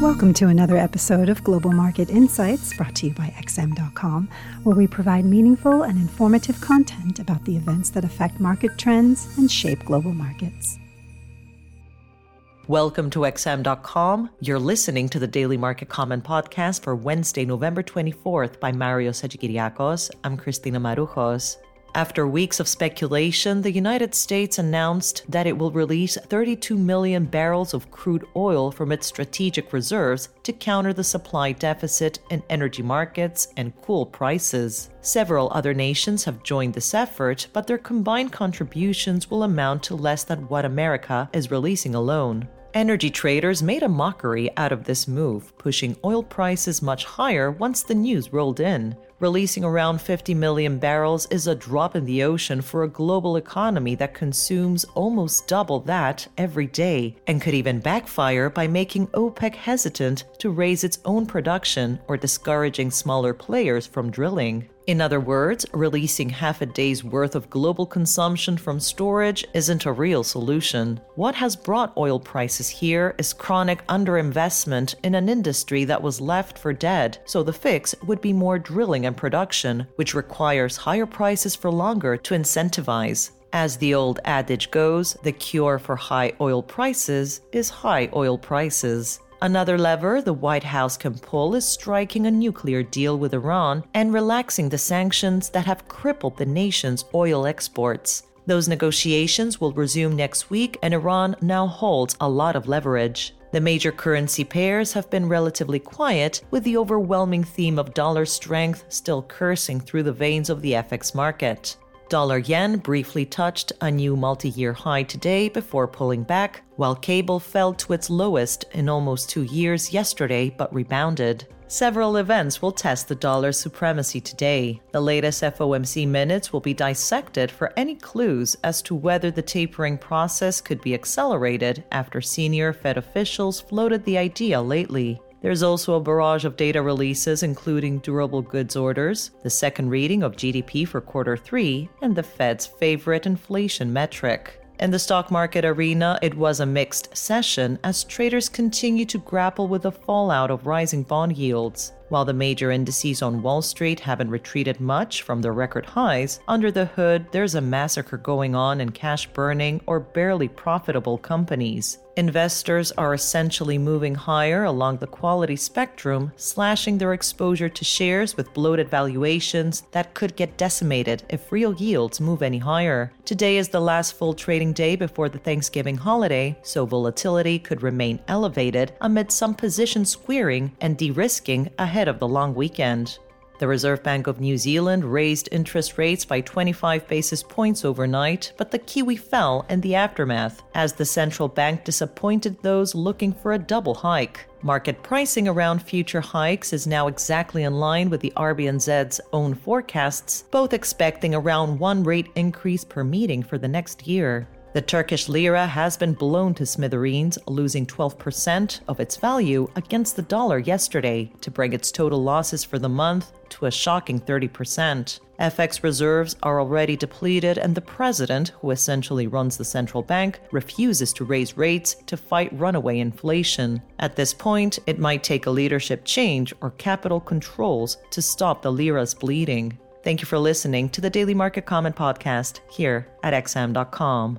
Welcome to another episode of Global Market Insights brought to you by XM.com, where we provide meaningful and informative content about the events that affect market trends and shape global markets. Welcome to XM.com. You're listening to the Daily Market Comment podcast for Wednesday, November 24th by Mario Hadjikyriacos. I'm Christina Marujos. After weeks of speculation, the United States announced that it will release 32 million barrels of crude oil from its strategic reserves to counter the supply deficit in energy markets and cool prices. Several other nations have joined this effort, but their combined contributions will amount to less than what America is releasing alone. Energy traders made a mockery out of this move, pushing oil prices much higher once the news rolled in. Releasing around 50 million barrels is a drop in the ocean for a global economy that consumes almost double that every day, and could even backfire by making OPEC hesitant to raise its own production or discouraging smaller players from drilling. In other words, releasing half a day's worth of global consumption from storage isn't a real solution. What has brought oil prices here is chronic underinvestment in an industry that was left for dead, so the fix would be more drilling and production, which requires higher prices for longer to incentivize. As the old adage goes, the cure for high oil prices is high oil prices. Another lever the White House can pull is striking a nuclear deal with Iran and relaxing the sanctions that have crippled the nation's oil exports. Those negotiations will resume next week, and Iran now holds a lot of leverage. The major currency pairs have been relatively quiet, with the overwhelming theme of dollar strength still coursing through the veins of the FX market. Dollar yen briefly touched a new multi year high today before pulling back, while cable fell to its lowest in almost two years yesterday but rebounded. Several events will test the dollar's supremacy today. The latest FOMC minutes will be dissected for any clues as to whether the tapering process could be accelerated after senior Fed officials floated the idea lately. There's also a barrage of data releases, including durable goods orders, the second reading of GDP for quarter three, and the Fed's favorite inflation metric. In the stock market arena, it was a mixed session as traders continue to grapple with the fallout of rising bond yields. While the major indices on Wall Street haven't retreated much from their record highs, under the hood, there's a massacre going on in cash burning or barely profitable companies. Investors are essentially moving higher along the quality spectrum, slashing their exposure to shares with bloated valuations that could get decimated if real yields move any higher. Today is the last full trading day before the Thanksgiving holiday, so volatility could remain elevated amid some position squaring and de risking ahead ahead of the long weekend. The Reserve Bank of New Zealand raised interest rates by 25 basis points overnight, but the Kiwi fell in the aftermath as the central bank disappointed those looking for a double hike. Market pricing around future hikes is now exactly in line with the RBNZ's own forecasts, both expecting around one rate increase per meeting for the next year. The Turkish lira has been blown to smithereens, losing 12% of its value against the dollar yesterday to bring its total losses for the month to a shocking 30%. FX reserves are already depleted, and the president, who essentially runs the central bank, refuses to raise rates to fight runaway inflation. At this point, it might take a leadership change or capital controls to stop the lira's bleeding. Thank you for listening to the Daily Market Comment Podcast here at XM.com.